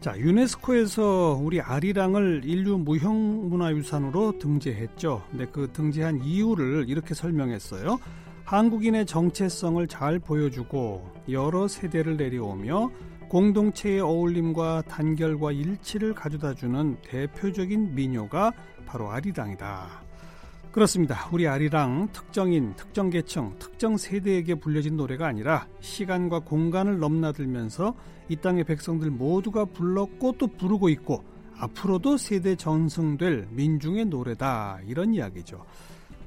자 유네스코에서 우리 아리랑을 인류 무형문화유산으로 등재했죠. 근데 그 등재한 이유를 이렇게 설명했어요. 한국인의 정체성을 잘 보여주고 여러 세대를 내려오며 공동체의 어울림과 단결과 일치를 가져다주는 대표적인 민요가 바로 아리랑이다. 그렇습니다. 우리 아리랑 특정인, 특정 계층, 특정 세대에게 불려진 노래가 아니라 시간과 공간을 넘나들면서 이 땅의 백성들 모두가 불렀고 또 부르고 있고 앞으로도 세대 전승될 민중의 노래다. 이런 이야기죠.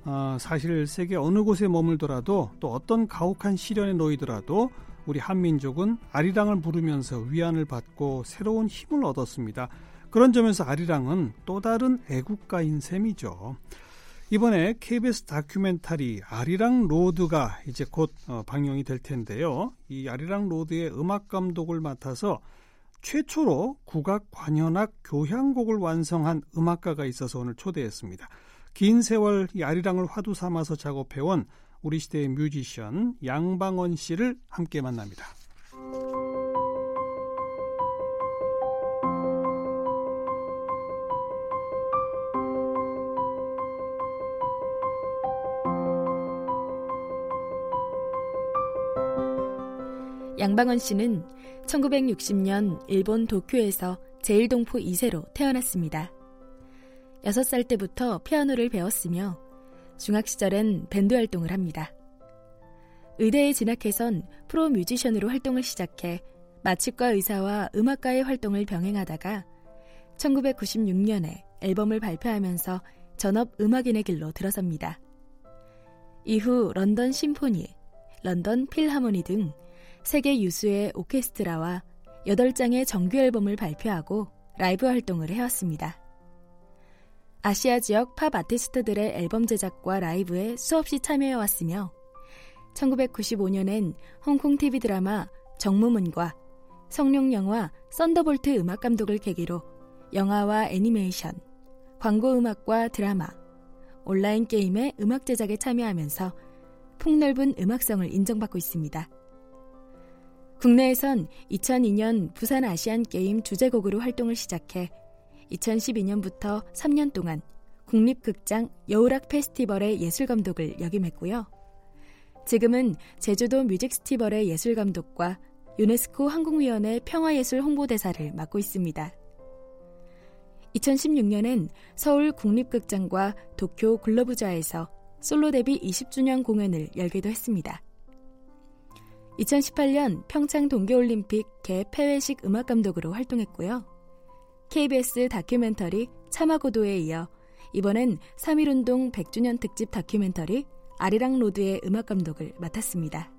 어, 사실 세계 어느 곳에 머물더라도 또 어떤 가혹한 시련에 놓이더라도 우리 한민족은 아리랑을 부르면서 위안을 받고 새로운 힘을 얻었습니다. 그런 점에서 아리랑은 또 다른 애국가인 셈이죠. 이번에 KBS 다큐멘터리 아리랑 Road가 이제 곧 어, 방영이 될 텐데요. 이 아리랑 Road의 음악 감독을 맡아서 최초로 국악 관현악 교향곡을 완성한 음악가가 있어서 오늘 초대했습니다. 긴 세월 이 아리랑을 화두 삼아서 작업해온 우리 시대의 뮤지션 양방원 씨를 함께 만납니다. 양방원 씨는 1960년 일본 도쿄에서 제일동포 2세로 태어났습니다. 6살 때부터 피아노를 배웠으며 중학 시절엔 밴드 활동을 합니다. 의대에 진학해선 프로 뮤지션으로 활동을 시작해 마취과 의사와 음악가의 활동을 병행하다가 1996년에 앨범을 발표하면서 전업 음악인의 길로 들어섭니다. 이후 런던 심포니, 런던 필하모니 등 세계 유수의 오케스트라와 8장의 정규 앨범을 발표하고 라이브 활동을 해왔습니다. 아시아 지역 팝 아티스트들의 앨범 제작과 라이브에 수없이 참여해왔으며 1995년엔 홍콩 TV 드라마 정무문과 성룡 영화 Thunderbolt 음악 감독을 계기로 영화와 애니메이션, 광고 음악과 드라마, 온라인 게임의 음악 제작에 참여하면서 폭넓은 음악성을 인정받고 있습니다. 국내에선 2002년 부산 아시안 게임 주제곡으로 활동을 시작해 2012년부터 3년 동안 국립극장 여우락 페스티벌의 예술 감독을 역임했고요. 지금은 제주도 Music 페스티벌의 예술 감독과 유네스코 한국위원회 평화예술 홍보대사를 맡고 있습니다. 2016년엔 서울 국립극장과 도쿄 글로브좌에서 솔로 데뷔 20주년 공연을 열기도 했습니다. 2018년 평창 동계올림픽 개폐회식 음악감독으로 활동했고요. KBS 다큐멘터리 차마고도에 이어 이번엔 3.1운동 100주년 특집 다큐멘터리 아리랑 로드의 음악 감독을 맡았습니다.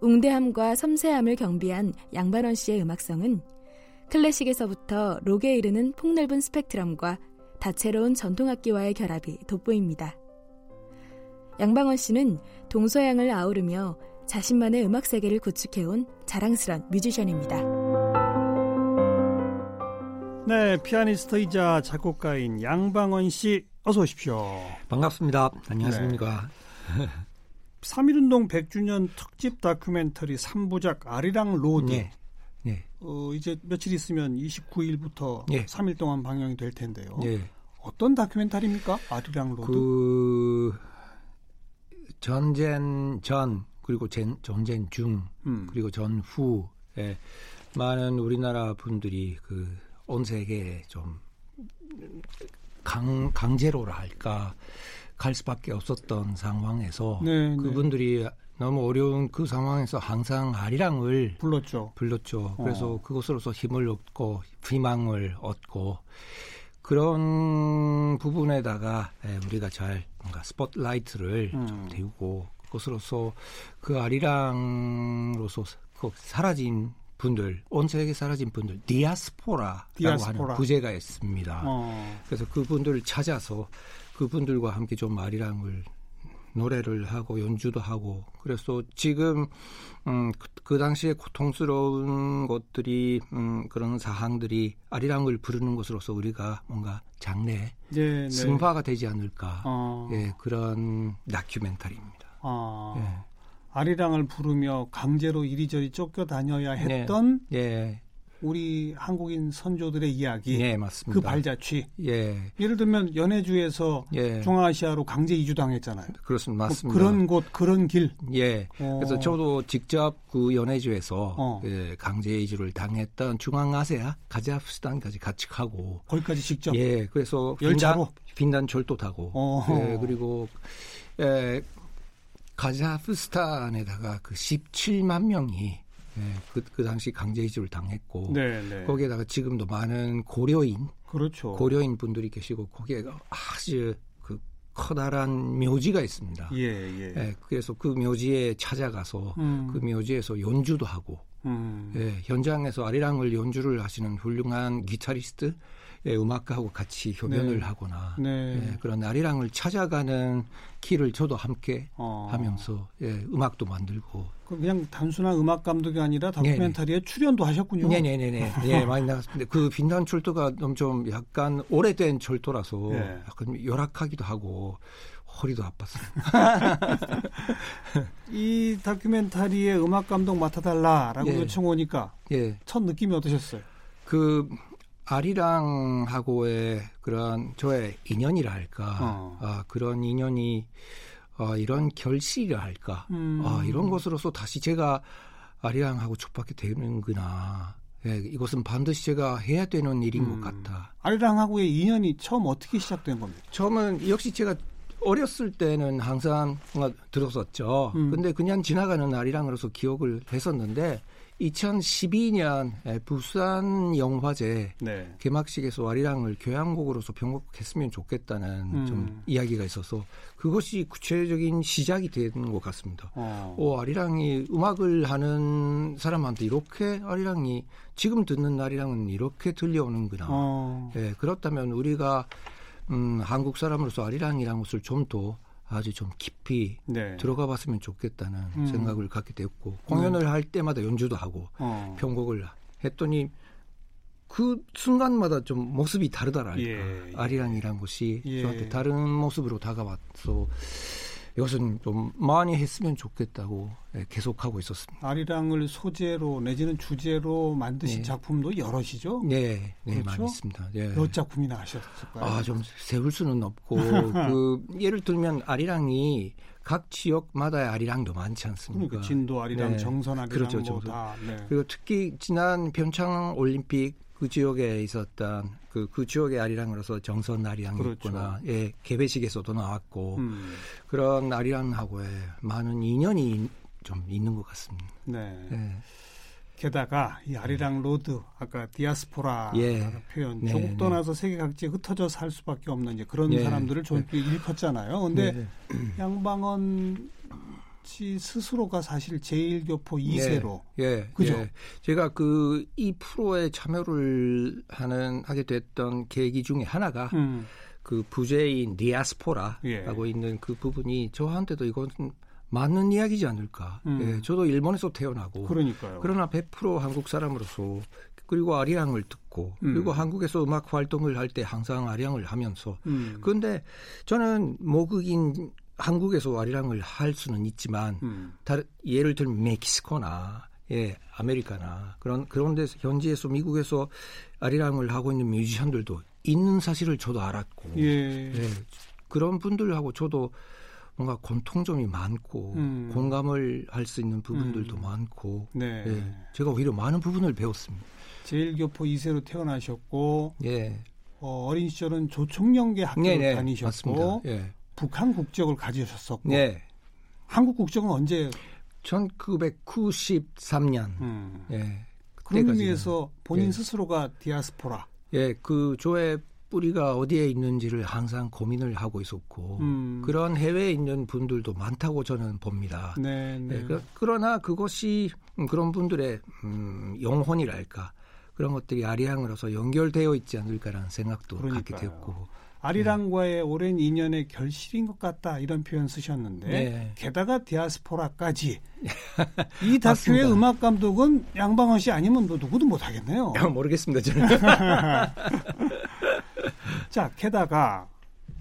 웅대함과 섬세함을 겸비한 양방언 씨의 음악성은 클래식에서부터 록에 이르는 폭넓은 스펙트럼과 다채로운 전통악기와의 결합이 돋보입니다. 양방언 씨는 동서양을 아우르며 자신만의 음악 세계를 구축해온 자랑스런 뮤지션입니다. 네, 피아니스트이자 작곡가인 양방언 씨 어서 오십시오. 반갑습니다. 안녕하십니까. 네. 3.1운동 100주년 특집 다큐멘터리 3부작 아리랑 로드. 네. 네. 어, 이제 며칠 있으면 29일부터 네. 3일 동안 방영이 될 텐데요. 네. 어떤 다큐멘터리입니까? 아리랑 로드. 그 전쟁 전 그리고 전, 전쟁 중 음. 그리고 전후 에 많은 우리나라 분들이 그 온 세계에 좀 강, 강제로라 할까 갈 수밖에 없었던 상황에서 네, 네. 그분들이 네. 너무 어려운 그 상황에서 항상 아리랑을 불렀죠. 불렀죠. 그래서 어. 그것으로서 힘을 얻고 희망을 얻고 그런 부분에다가 예, 우리가 잘 뭔가 스포트라이트를 음. 좀 데우고 그 것으로서 그 아리랑으로서 그 사라진 분들, 온 세계 사라진 분들, 디아스포라라고 디아스포라. 하는 부제가 있습니다. 어. 그래서 그분들을 찾아서 그 그분들과 함께 좀 아리랑을 노래를 하고 연주도 하고 그래서 지금 음, 그, 그 당시에 고통스러운 것들이 음, 그런 사항들이 아리랑을 부르는 것으로서 우리가 뭔가 장래 네, 네. 승화가 되지 않을까 어. 예, 그런 다큐멘터리입니다. 어. 예. 아리랑을 부르며 강제로 이리저리 쫓겨 다녀야 했던 네. 예. 우리 한국인 선조들의 이야기, 네, 맞습니다. 그 발자취. 예. 예를 들면 연해주에서 예. 중앙아시아로 강제 이주당했잖아요. 그렇습니다. 맞습니다. 그런 곳, 그런 길. 예. 어. 그래서 저도 직접 그 연해주에서 어. 예, 강제 이주를 당했던 중앙아시아, 카자흐스탄까지 같이 가고. 거기까지 직접. 예. 그래서 열차로 빈단, 절도 타고. 어. 예, 그리고 예, 카자흐스탄에다가 그 17만 명이 네, 그, 그 당시 강제 이주를 당했고 네, 네. 거기에다가 지금도 많은 고려인 그렇죠. 고려인 분들이 계시고 거기에 아주 그 커다란 묘지가 있습니다. 예, 예. 예 그래서 그 묘지에 찾아가서 음. 그 묘지에서 연주도 하고 음. 예, 현장에서 아리랑을 연주를 하시는 훌륭한 기타리스트 예, 음악가하고 같이 협연을 네. 하거나 네. 예, 그런 아리랑을 찾아가는 길을 저도 함께 어. 하면서 예, 음악도 만들고 그냥 단순한 음악 감독이 아니라 다큐멘터리에 네네. 출연도 하셨군요. 네네네. 예, 많이 나갔습니다. 그 빈단 철도가 좀 약간 오래된 철도라서 네. 약간 열악하기도 하고 허리도 아팠어요. 이 다큐멘터리에 음악 감독 맡아달라라고 예. 요청 오니까 예. 첫 느낌이 어떠셨어요? 그 아리랑하고의 그런 저의 인연이라 할까 어. 아, 그런 인연이 어, 이런 결실이라 할까 음. 아, 이런 것으로서 다시 제가 아리랑하고 촉박이 되는구나 예, 이것은 반드시 제가 해야 되는 일인 음. 것 같다. 아리랑하고의 인연이 처음 어떻게 시작된 겁니까? 처음은 역시 제가 어렸을 때는 항상 들었었죠. 음. 근데 그냥 지나가는 아리랑으로서 기억을 했었는데 2012년 부산 영화제 네. 개막식에서 아리랑을 교향곡으로서 병곡했으면 좋겠다는 음. 좀 이야기가 있어서 그것이 구체적인 시작이 되는 것 같습니다. 어. 오, 아리랑이 음악을 하는 사람한테 이렇게 아리랑이 지금 듣는 아리랑은 이렇게 들려오는구나. 어. 예, 그렇다면 우리가 음, 한국 사람으로서 아리랑이라는 것을 좀더 아주 좀 깊이 네. 들어가 봤으면 좋겠다는 음. 생각을 갖게 됐고 공연을 네. 할 때마다 연주도 하고 어. 편곡을 했더니 그 순간마다 좀 모습이 다르다랄까 예. 아리랑이란 곳이 예. 저한테 다른 모습으로 다가와서 이것은 좀 많이 했으면 좋겠다고 예, 계속하고 있었습니다. 아리랑을 소재로 내지는 주제로 만드신 네. 작품도 여럿이죠? 네, 네 그렇죠? 많이 있습니다. 예. 몇 작품이나 하셨을까요? 아, 좀 세울 수는 없고 그 예를 들면 아리랑이 각 지역마다의 아리랑도 많지 않습니까? 그러니까 진도 아리랑, 네. 정선 아리랑 그렇죠, 뭐 정선. 다. 네. 그리고 특히 지난 평창 올림픽 그 지역에 있었던 그, 그 지역의 아리랑으로서 정선 아리랑이 그렇죠. 있구나. 예, 개폐회식에서도 나왔고 음. 그런 아리랑하고의 많은 인연이 좀 있는 것 같습니다. 네. 예. 게다가 이 아리랑 로드 아까 디아스포라 예. 표현 네, 조국 떠나서 네. 세계 각지에 흩어져 살 수밖에 없는 이제 그런 예. 사람들을 좀 네. 일컫잖아요. 근데 네. 양방언 씨 스스로가 사실 재일교포 2세로 예, 예, 그죠? 예. 제가 그 이 프로에 참여를 하는 하게 됐던 계기 중에 하나가 음. 그 부재인 디아스포라라고 예. 있는 그 부분이 저한테도 이건 맞는 이야기지 않을까. 음. 예, 저도 일본에서 태어나고 그러니까요. 그러나 100% 한국 사람으로서 그리고 아리랑을 듣고 음. 그리고 한국에서 음악 활동을 할 때 항상 아리랑을 하면서 음. 그런데 저는 모국인 한국에서 아리랑을 할 수는 있지만 음. 다른 예를 들면 멕시코나 예, 아메리카나 그런 그런 데서 현지에서 미국에서 아리랑을 하고 있는 뮤지션들도 있는 사실을 저도 알았고 예. 예, 그런 분들하고 저도 뭔가 공통점이 많고 음. 공감을 할 수 있는 부분들도 음. 많고 네. 예, 제가 오히려 많은 부분을 배웠습니다. 제일교포 2세로 태어나셨고 예. 어, 어린 시절은 조총련계 학교를 네네, 다니셨고 예. 북한 국적을 가지셨었고 네. 한국 국적은 언제? 1993년. 음. 예. 그런 의미에서 본인 예. 스스로가 디아스포라. 예, 그 조의 뿌리가 어디에 있는지를 항상 고민을 하고 있었고 음. 그런 해외에 있는 분들도 많다고 저는 봅니다. 네, 네. 예, 그, 그러나 그것이 그런 분들의 음, 영혼이랄까 그런 것들이 아리랑으로서 연결되어 있지 않을까라는 생각도 그러니까요. 갖게 됐고 아리랑과의 오랜 인연의 결실인 것 같다 이런 표현 쓰셨는데 네. 게다가 디아스포라까지 이 다큐의 음악 감독은 양방원 씨 아니면 뭐 누구도 못 하겠네요. 모르겠습니다 저는. 자 게다가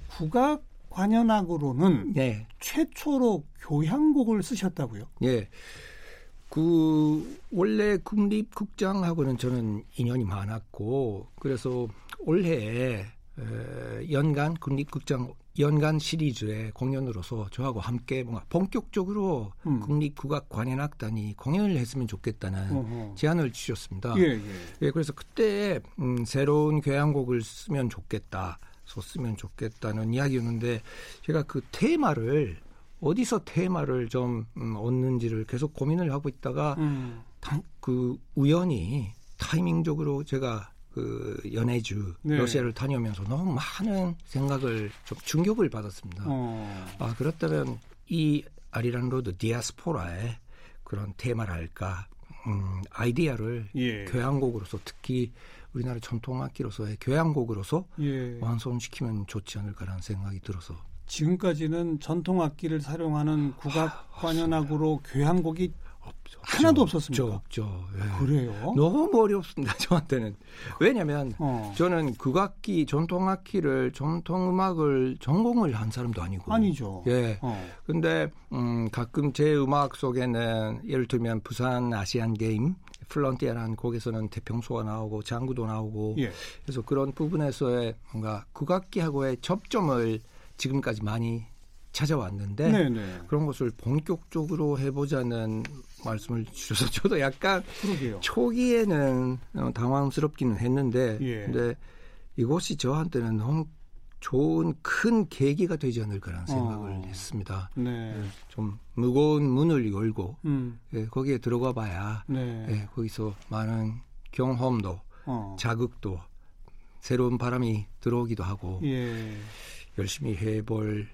국악 관현악으로는 네. 최초로 교향곡을 쓰셨다고요? 예. 그 원래 국립극장하고는 저는 인연이 많았고 그래서 올해 에, 연간 국립극장 연간 시리즈의 공연으로서 저하고 함께 뭔가 본격적으로 음. 국립국악관현악단이 공연을 했으면 좋겠다는 어허. 제안을 주셨습니다. 예, 예. 예, 그래서 그때 음, 새로운 교향곡을 쓰면 좋겠다, 썼으면 좋겠다는 이야기였는데 제가 그 테마를 어디서 테마를 좀 음, 얻는지를 계속 고민을 하고 있다가 음. 당- 그 우연히 타이밍적으로 제가 그 연해주 네. 러시아를 다녀오면서 너무 많은 생각을 좀 충격을 받았습니다. 어. 아 그렇다면 이 아리랑 로드 디아스포라의 그런 테마랄까 음, 아이디어를 예. 교향곡으로서 특히 우리나라 전통악기로서의 교향곡으로서 예. 완성시키면 좋지 않을까라는 생각이 들어서 지금까지는 전통 악기를 사용하는 국악 관현악으로 교향곡이 없죠. 하나도 없었습니까? 없죠. 예. 그래요? 너무 어렵습니다. 저한테는 왜냐하면 어. 저는 국악기 전통악기를 전통음악을 전공을 한 사람도 아니고 아니죠. 예. 어. 근데 음, 가끔 제 음악 속에는 예를 들면 부산 아시안 게임 플런티어라는 곡에서는 태평소가 나오고 장구도 나오고 예. 그래서 그런 부분에서의 뭔가 국악기하고의 접점을 지금까지 많이 찾아왔는데 네, 네. 그런 것을 본격적으로 해보자는 말씀을 주셔서 저도 약간 그러게요. 초기에는 어, 당황스럽기는 했는데 예. 근데 이것이 저한테는 너무 좋은 큰 계기가 되지 않을까라는 생각을 어. 했습니다. 네. 좀 무거운 문을 열고 음. 예, 거기에 들어가 봐야 네. 예, 거기서 많은 경험도 어. 자극도 새로운 바람이 들어오기도 하고 예. 열심히 해볼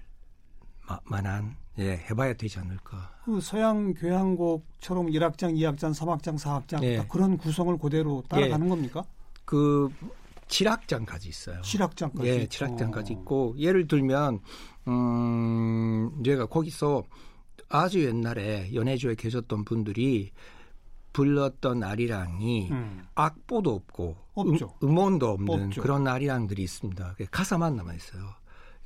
마- 만한 예, 해봐야 되지 않을까. 그 서양 교향곡처럼 1악장, 2악장, 3악장, 4악장 예. 그런 구성을 그대로 따라가는 겁니까? 그 7악장까지 있어요. 7악장까지. 예, 7악장까지 어. 있고 예를 들면 음 제가 거기서 아주 옛날에 연해주에 계셨던 분들이 불렀던 아리랑이 음. 악보도 없고 없죠. 음, 음원도 없는 없죠. 그런 아리랑들이 있습니다. 가사만 남아 있어요.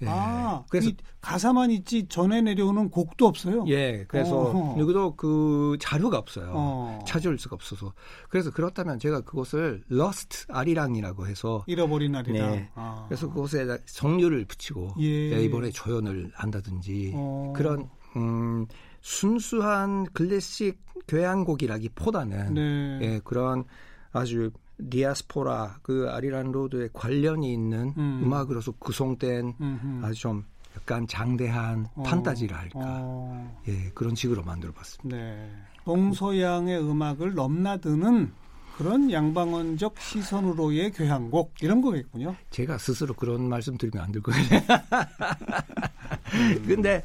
예. 아, 그래서 이 가사만 있지 전에 내려오는 곡도 없어요. 예, 그래서 어허. 누구도 그 자료가 없어요. 어. 찾아올 수가 없어서. 그래서 그렇다면 제가 그것을 lost 아리랑이라고 해서 잃어버린 날이다. 네. 아. 그래서 그것에 성류를 붙이고 예. 예, 이번에 조연을 한다든지 어. 그런 음, 순수한 클래식 교향곡이라기보다는 네. 예, 그런 아주 디아스포라 그 아리란 로드에 관련이 있는 음. 음. 악으로서 구성된 음흠. 아주 좀 약간 장대한 어. 판타지라 할까 어. 예 그런 식으로 만들어봤습니다. 네. 동서양의 음악을 넘나드는 그런 양방원적 시선으로의 교향곡 이런 거겠군요. 제가 스스로 그런 말씀 드리면 안 될 거예요. 근데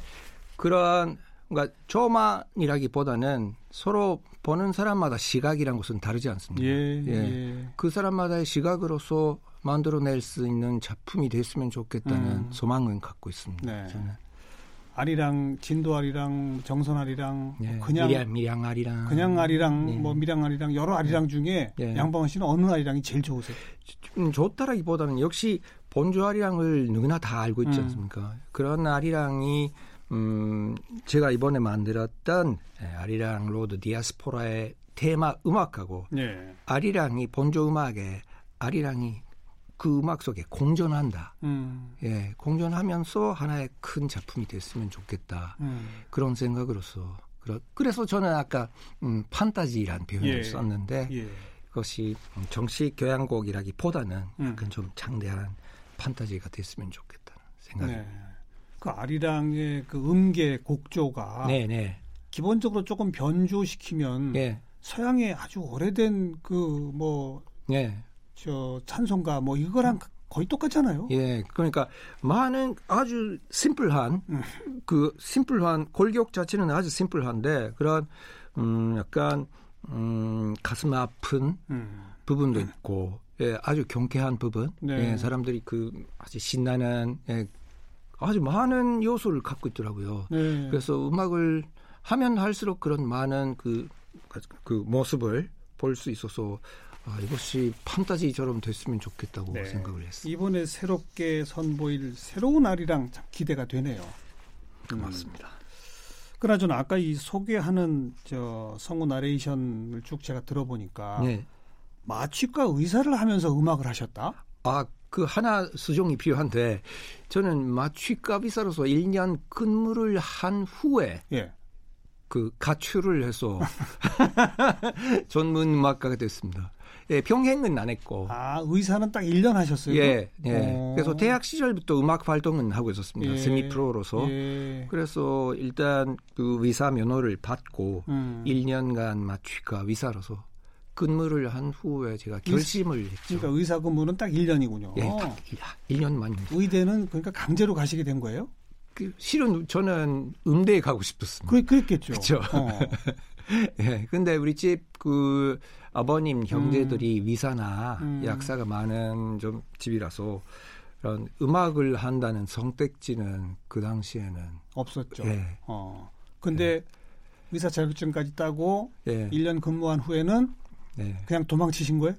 그런 그러니까 저만이라기보다는 서로 보는 사람마다 시각이란 것은 다르지 않습니다. 예, 예. 그 사람마다의 시각으로서 만들어낼 수 있는 작품이 됐으면 좋겠다는 음. 소망은 갖고 있습니다. 네. 저는 아리랑, 진도 아리랑, 정선 아리랑, 뭐 예, 그냥 미량, 미량 아리랑 그냥 아리랑, 네. 뭐 미량 아리랑 여러 아리랑 중에 예. 양방원 씨는 어느 아리랑이 제일 좋으세요? 음, 좋다라기보다는 역시 본조 아리랑을 누구나 다 알고 있지 음. 않습니까? 그런 아리랑이 음, 제가 이번에 만들었던 예, 아리랑 로드 디아스포라의 테마 음악하고 네. 아리랑이 본조 음악에 아리랑이 그 음악 속에 공존한다. 음, 예, 공존하면서 하나의 큰 작품이 됐으면 좋겠다. 음. 그런 생각으로서 그래서 저는 아까 음, 판타지란 표현을 예. 썼는데 예. 그것이 음, 정식 교향곡이라기보다는 음. 약간 좀 장대한 판타지가 됐으면 좋겠다는 생각이. 네. 그 아리랑의 그 음계 곡조가 네, 네, 기본적으로 조금 변조시키면 예, 서양의 아주 오래된 그 뭐저 예, 찬송가 뭐 이거랑 거의 똑같잖아요. 예. 그러니까 많은 아주 심플한 음. 그 심플한 골격 자체는 아주 심플한데 그런 음, 약간 음, 가슴 아픈 음. 부분도 있고 예, 아주 경쾌한 부분, 네. 예, 사람들이 그 아주 신나는 예, 아주 많은 요소를 갖고 있더라고요. 네. 그래서 음악을 하면 할수록 그런 많은 그, 그 모습을 볼 수 있어서 아, 이것이 판타지처럼 됐으면 좋겠다고 네. 생각을 했어요. 이번에 새롭게 선보일 새로운 아리랑 참 기대가 되네요. 음. 맞습니다. 그나저나 아까 이 소개하는 저 성우 나레이션을 쭉 제가 들어보니까 네. 마취과 의사를 하면서 음악을 하셨다. 아, 그 하나 수정이 필요한데 저는 마취과 비사로서 1년 근무를 한 후에 예. 그 가출을 해서 전문 음악가가 됐습니다. 예, 병행은 안 했고. 아 의사는 딱 1년 하셨어요. 예, 예. 어. 그래서 대학 시절부터 음악 활동은 하고 있었습니다. 예. 세미 프로로서. 예. 그래서 일단 그 의사 면허를 받고 음. 1년간 마취과 의사로서 근무를 한 후에 제가 결심을 했죠. 그러니까 의사 근무는 딱 1년이군요. 예, 딱 1년 만입니다. 의대는 그러니까 강제로 가시게 된 거예요? 그 실은 저는 음대에 가고 싶었습니다. 그, 그랬겠죠. 그쵸. 어. 예, 근데 우리 집 그 아버님 형제들이 위사나 음. 약사가 많은 좀 집이라서 그런 음악을 한다는 선택지는 그 당시에는 없었죠. 예, 어. 근데 의사 자격증까지 따고 예, 1년 근무한 후에는 네, 그냥 도망치신 거예요?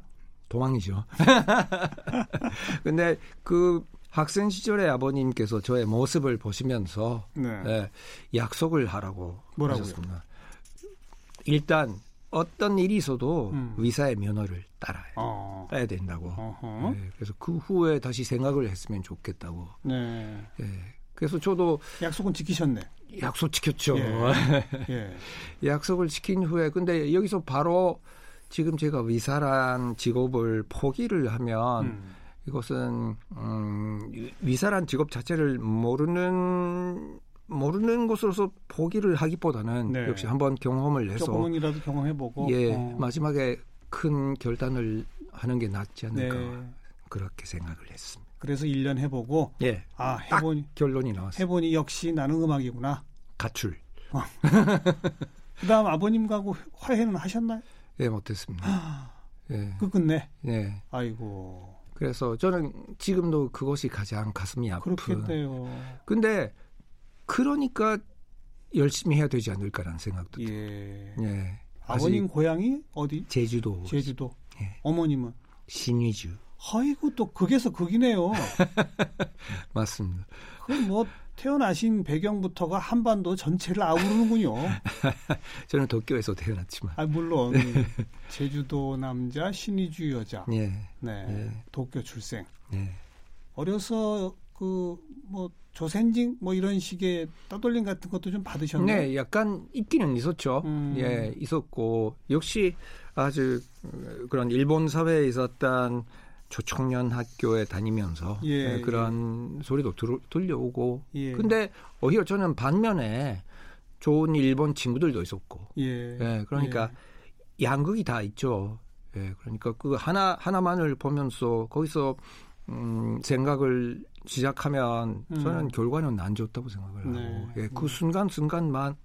도망이죠. 근데 그 학생 시절에 아버님께서 저의 모습을 보시면서 네. 예, 약속을 하라고 뭐라고요? 하셨습니다. 일단 어떤 일이 있어도 음. 의사의 면허를 따라야 어. 따야 된다고. 예, 그래서 그 후에 다시 생각을 했으면 좋겠다고. 네. 예, 그래서 저도 약속은 지키셨네. 약속 지켰죠. 예. 약속을 지킨 후에 근데 여기서 바로 지금 제가 의사란 직업을 포기를 하면 음. 이것은 음, 위사란 직업 자체를 모르는 모르는 것으로서 포기를 하기보다는 네. 역시 한번 경험을 해서 조금은이라도 경험해보고. 예 어. 마지막에 큰 결단을 하는 게 낫지 않을까 네. 그렇게 생각을 했습니다. 그래서 1년 해보고 예아딱 해보니 결론이 나왔어요. 해보니 역시 나는 음악이구나. 가출 그다음 아버님하고 화해는 하셨나요? 예 못했습니다. 예그 끝내. 예. 아이고 그래서 저는 지금도 그것이 가장 가슴이 아픈. 그렇겠네요. 근데 그러니까 열심히 해야 되지 않을까라는 생각도 들어요. 예. 예. 아버님 고향이 어디? 제주도 제주도. 예. 어머님은 신위주 아이고 또 극에서 극이네요. 맞습니다. 그럼 뭐 태어나신 배경부터가 한반도 전체를 아우르는군요. 저는 도쿄에서 태어났지만 아 물론 제주도 남자 신의주 여자. 예. 네. 예. 도쿄 출생. 예. 어려서 그 뭐 조센징 뭐 이런 식의 떠돌림 같은 것도 좀 받으셨나요? 네, 약간 있기는 있었죠. 음. 예, 있었고 역시 아주 그런 일본 사회에 있었던 초청년 학교에 다니면서 예, 예, 그런 소리도 들, 들려오고 예. 근데 오히려 저는 반면에 좋은 일본 친구들도 있었고 예. 예, 그러니까 양극이 다 있죠. 예, 그러니까 그 하나 하나만을 보면서 거기서 음, 생각을 시작하면 음. 저는 결과는 안 좋다고 생각을 네. 하고 예, 그 음. 순간 순간만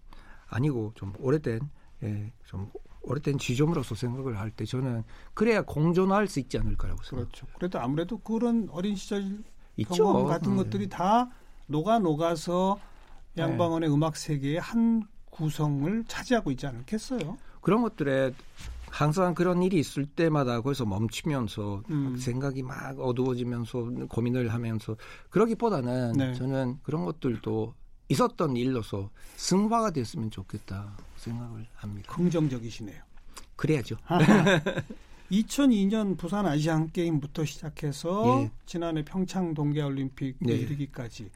아니고 좀 오래된 예, 좀 오래된 지점으로서 생각을 할 때 저는 그래야 공존할 수 있지 않을까라고 생각. 그렇죠. 그래도 아무래도 그런 어린 시절 있죠. 경험 같은 음. 것들이 다 녹아 녹아서 네. 양방원의 음악 세계의 한 구성을 차지하고 있지 않겠어요? 그런 것들에 항상 그런 일이 있을 때마다 거기서 멈추면서 음. 막 생각이 막 어두워지면서 고민을 하면서 그러기보다는 네. 저는 그런 것들도 있었던 일로서 승화가 됐으면 좋겠다 생각을 합니다. 긍정적이시네요. 그래야죠. 2002년 부산 아시안 게임부터 시작해서 예. 지난해 평창 동계 올림픽 네. 이르기까지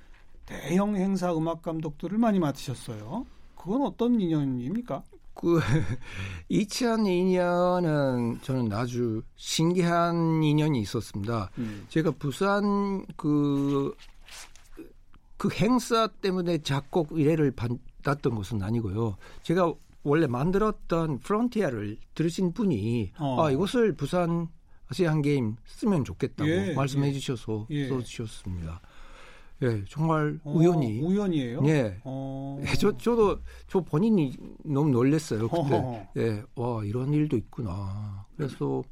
대형 행사 음악 감독들을 많이 맡으셨어요. 그건 어떤 인연입니까? 그 2002년은 저는 아주 신기한 인연이 있었습니다. 음. 제가 부산 그, 그 행사 때문에 작곡 의뢰를 받았던 것은 아니고요. 제가 원래 만들었던 프론티아를 들으신 분이 어. 아, 이것을 부산 아시안 게임 쓰면 좋겠다고 예, 말씀해 예. 주셔서 예. 써주셨습니다. 예, 정말 어, 우연히. 우연이에요. 예. 어. 예, 저, 저도, 저 본인이 너무 놀랐어요. 그때. 어허. 예, 와, 이런 일도 있구나. 그래서, 음,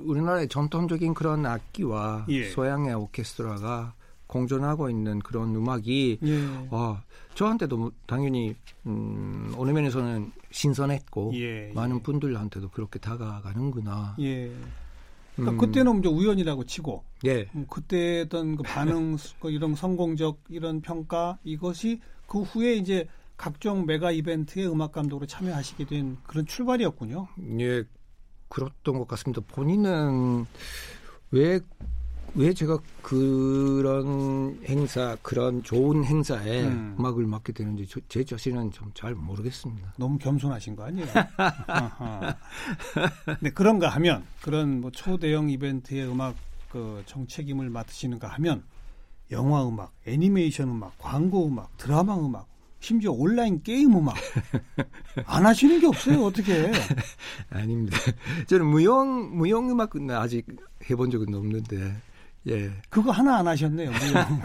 우리나라의 전통적인 그런 악기와 예. 서양의 오케스트라가 공존하고 있는 그런 음악이 예. 와 저한테도 뭐 당연히 음, 어느 면에서는 신선했고 예, 많은 예. 분들한테도 그렇게 다가가는구나. 예. 그러니까 음, 그때는 이제 우연이라고 치고 예. 음, 그때 어떤 그 반응 그 이런 성공적 이런 평가 이것이 그 후에 이제 각종 메가 이벤트의 음악 감독으로 참여하시게 된 그런 출발이었군요. 예, 그렇던 것 같습니다. 본인은 왜, 왜 제가 그런 행사, 그런 좋은 행사에 음. 음. 악을 맡게 되는지 저, 제 자신은 좀 잘 모르겠습니다. 너무 겸손하신 거 아니에요? 네, 그런가 하면 그런 뭐 초대형 이벤트의 음악 그 정책임을 맡으시는가 하면 영화 음악, 애니메이션 음악, 광고 음악, 드라마 음악, 심지어 온라인 게임 음악 안 하시는 게 없어요. 어떻게? 아닙니다. 저는 무용, 무용 음악은 아직 해본 적은 없는데, 예. 그거 하나 안 하셨네요. 무용.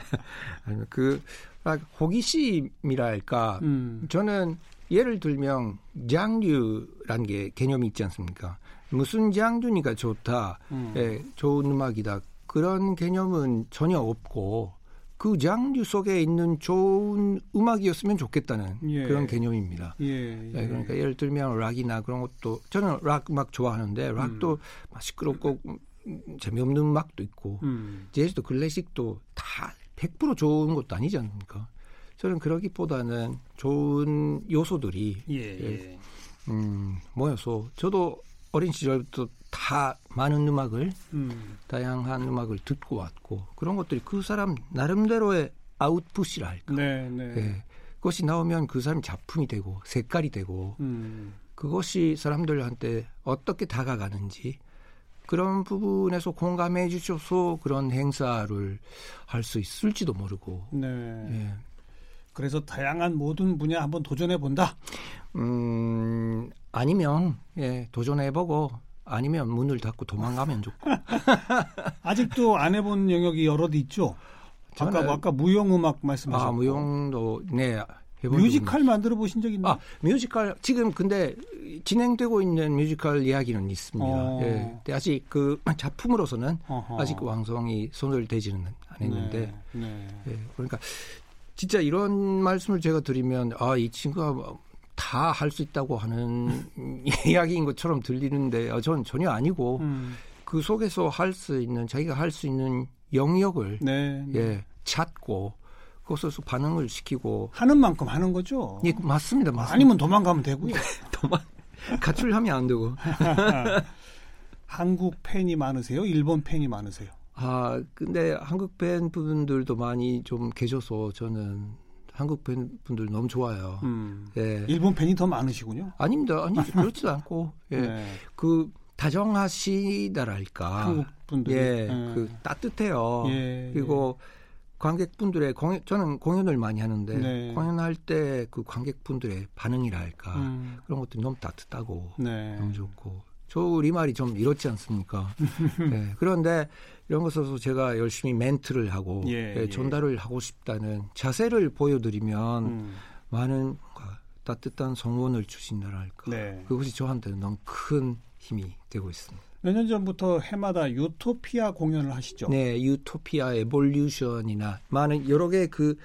아니, 그, 막 호기심이랄까. 음. 저는 예를 들면, 장류란 게 개념이 있지 않습니까? 무슨 장르니까 좋다, 음. 예, 좋은 음악이다. 그런 개념은 전혀 없고, 그 장르 속에 있는 좋은 음악이었으면 좋겠다는 예. 그런 개념입니다. 예, 예, 예. 그러니까 예를 들면 락이나 그런 것도 저는 락 음악 좋아하는데 락도 막 시끄럽고 음, 재미없는 음악도 있고 음. 재즈도 클래식도 다 100% 좋은 것도 아니지 않습니까? 저는 그러기보다는 좋은 요소들이 예, 예. 음, 모여서 저도 어린 시절부터 다 많은 음악을 음. 다양한 음악을 듣고 왔고 그런 것들이 그 사람 나름대로의 아웃풋이라 할까. 네, 네. 예. 그것이 나오면 그 사람이 작품이 되고 색깔이 되고 음. 그것이 사람들한테 어떻게 다가가는지 그런 부분에서 공감해 주셔서 그런 행사를 할 수 있을지도 모르고 네. 예. 그래서 다양한 모든 분야 한번 도전해 본다. 음 아니면 예 도전해 보고 아니면 문을 닫고 도망가면 좋고 아직도 안 해본 영역이 여럿 있죠. 아까 뭐 아까 무용 음악 말씀하셨고 아 무용도 네 뮤지컬 만들어 보신 적 있나요? 아 뮤지컬 지금 근데 진행되고 있는 뮤지컬 이야기는 있습니다. 어. 예. 아직 그 작품으로서는 어허. 아직 완성이 손을 대지는 않았는데 네, 네. 예, 그러니까 진짜 이런 말씀을 제가 드리면 아 이 친구가 다 할 수 있다고 하는 이야기인 것처럼 들리는데 아, 전 전혀 아니고 음, 그 속에서 할 수 있는 자기가 할 수 있는 영역을 네, 네. 예 찾고 그것에서 반응을 시키고 하는 만큼 하는 거죠. 예 맞습니다 맞습니다 아니면 도망가면 되고요. 도망 가출하면 안 되고 한국 팬이 많으세요? 일본 팬이 많으세요? 아 근데 한국 팬 분들도 많이 좀 계셔서 저는 한국 팬 분들 너무 좋아요 음, 예 일본 팬이 더 많으시군요. 아닙니다 아니 그렇지도 않고 예. 네. 그 다정하시다랄까. 한국 분들이 예, 예. 그 따뜻해요. 예, 그리고 관객분들의 공연, 저는 공연을 많이 하는데 네. 공연할 때 그 관객분들의 반응이랄까 음, 그런 것들이 너무 따뜻하고 네. 너무 좋고 저 우리 말이 좀 이렇지 않습니까? 예, 그런데 이런 것에서 제가 열심히 멘트를 하고 예, 예, 예. 전달을 하고 싶다는 자세를 보여드리면 음, 많은 따뜻한 성원을 주신다랄까. 네. 그것이 저한테는 너무 큰 힘이 되고 있습니다. 몇 년 전부터 해마다 유토피아 공연을 하시죠. 네, 유토피아 에볼루션이나 많은 여러 개그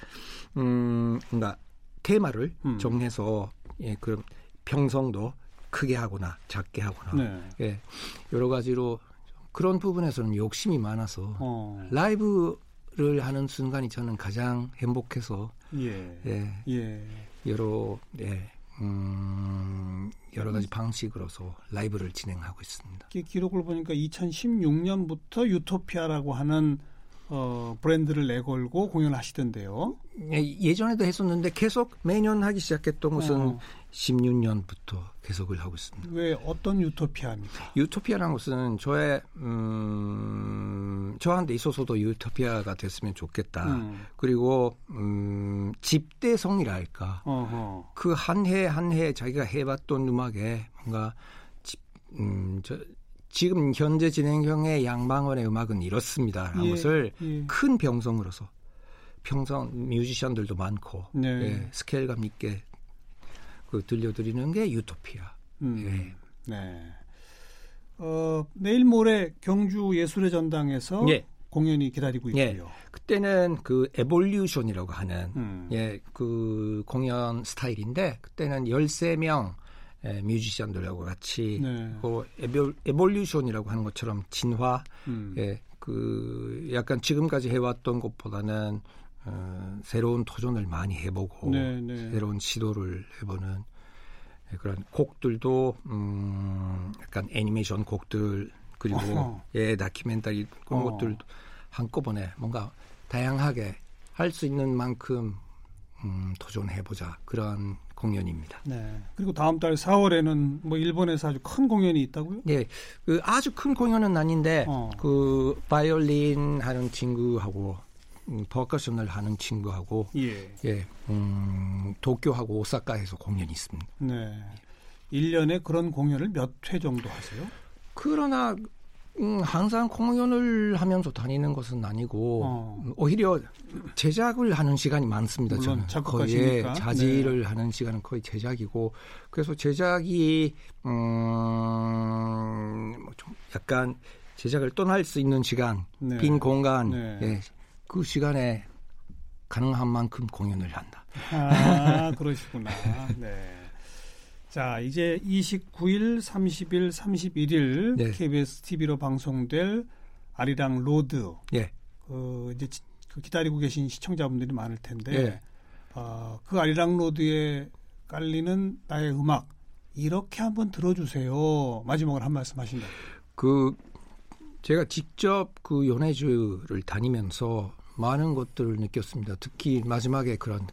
음, 뭔가 테마를 음. 정해서 예, 그런 평성도 크게 하거나 작게 하거나 네. 예, 여러 가지로 그런 부분에서는 욕심이 많아서 어, 라이브를 하는 순간이 저는 가장 행복해서 예. 예, 예. 여러 예, 음, 여러 가지 방식으로서 라이브를 진행하고 있습니다. 이 기록을 보니까 2016년부터 유토피아라고 하는 어, 브랜드를 내걸고 공연하시던데요. 예, 예전에도 했었는데 계속 매년 하기 시작했던 것은 어. 16년부터 계속을 하고 있습니다. 왜 어떤 유토피아입니까? 유토피아라는 것은 저의 음, 저한테 있어서도 유토피아가 됐으면 좋겠다. 음. 그리고 음, 집대성이랄까. 그 한 해 한 해 자기가 해봤던 음악에 뭔가 집, 음, 저, 지금 현재 진행형의 양방원의 음악은 이렇습니다라는 예, 것을 예. 큰 병성으로서 편성 뮤지션들도 많고 네. 예, 스케일감 있게 그 들려드리는 게 유토피아. 음. 예. 네. 어, 내일 모레 경주 예술의 전당에서 예. 공연이 기다리고 예. 있고요. 예. 그때는 그 Evolution이라고 하는 음. 예, 그 공연 스타일인데 그때는 13명 예, 뮤지션들하고 같이 네. 그 Evol, Evolution이라고 하는 것처럼 진화 음. 예, 그 약간 지금까지 해왔던 것보다는 어, 새로운 도전을 많이 해보고 네, 네. 새로운 시도를 해보는 예, 그런 곡들도 음, 약간 애니메이션 곡들 그리고 어허. 예 다큐멘터리 그런 어. 것들 한꺼번에 뭔가 다양하게 할 수 있는 만큼 음, 도전해보자 그런 공연입니다. 네. 그리고 다음 달 4월에는 뭐 일본에서 아주 큰 공연이 있다고요? 네. 그 아주 큰 공연은 아닌데 어. 그 바이올린 하는 친구하고 음, 퍼커션을 하는 친구하고 예, 예 음, 도쿄하고 오사카에서 공연이 있습니다. 네. 1년에 그런 공연을 몇 회 정도 하세요? 그러나 음, 항상 공연을 하면서 다니는 것은 아니고 어. 오히려 제작을 하는 시간이 많습니다. 저는 거의 자질을 네. 하는 시간은 거의 제작이고 그래서 제작이 음, 좀 약간 제작을 떠날 수 있는 시간, 네. 빈 공간, 네. 예, 그 시간에 가능한 만큼 공연을 한다. 아 그러시구나. 네. 자, 이제 29일, 30일, 31일 네. KBS TV로 방송될 아리랑 로드. 예. 그 이제 그 기다리고 계신 시청자분들이 많을 텐데 예. 어, 그 아리랑 로드에 깔리는 나의 음악 이렇게 한번 들어주세요. 마지막으로 한 말씀 하신다. 그 제가 직접 그 연해주를 다니면서 많은 것들을 느꼈습니다. 특히 마지막에 그런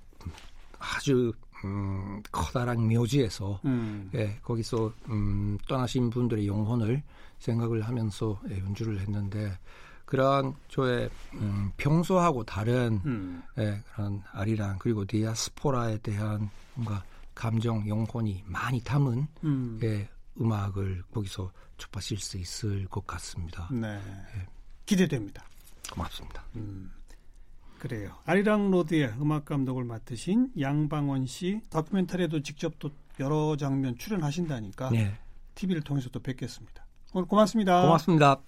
아주 음, 커다란 묘지에서 음. 예, 거기서 음, 떠나신 분들의 영혼을 생각을 하면서 예, 연주를 했는데 그러한 저의 음, 평소하고 다른 음. 예, 그런 아리랑 그리고 디아스포라에 대한 뭔가 감정 영혼이 많이 담은 음. 예, 음악을 거기서 접하실 수 있을 것 같습니다. 네. 예. 기대됩니다. 고맙습니다. 음. 그래요. 아리랑 로드의 음악 감독을 맡으신 양방원 씨 다큐멘터리에도 직접 또 여러 장면 출연하신다니까 네. TV를 통해서 또 뵙겠습니다. 오늘 고맙습니다. 고맙습니다.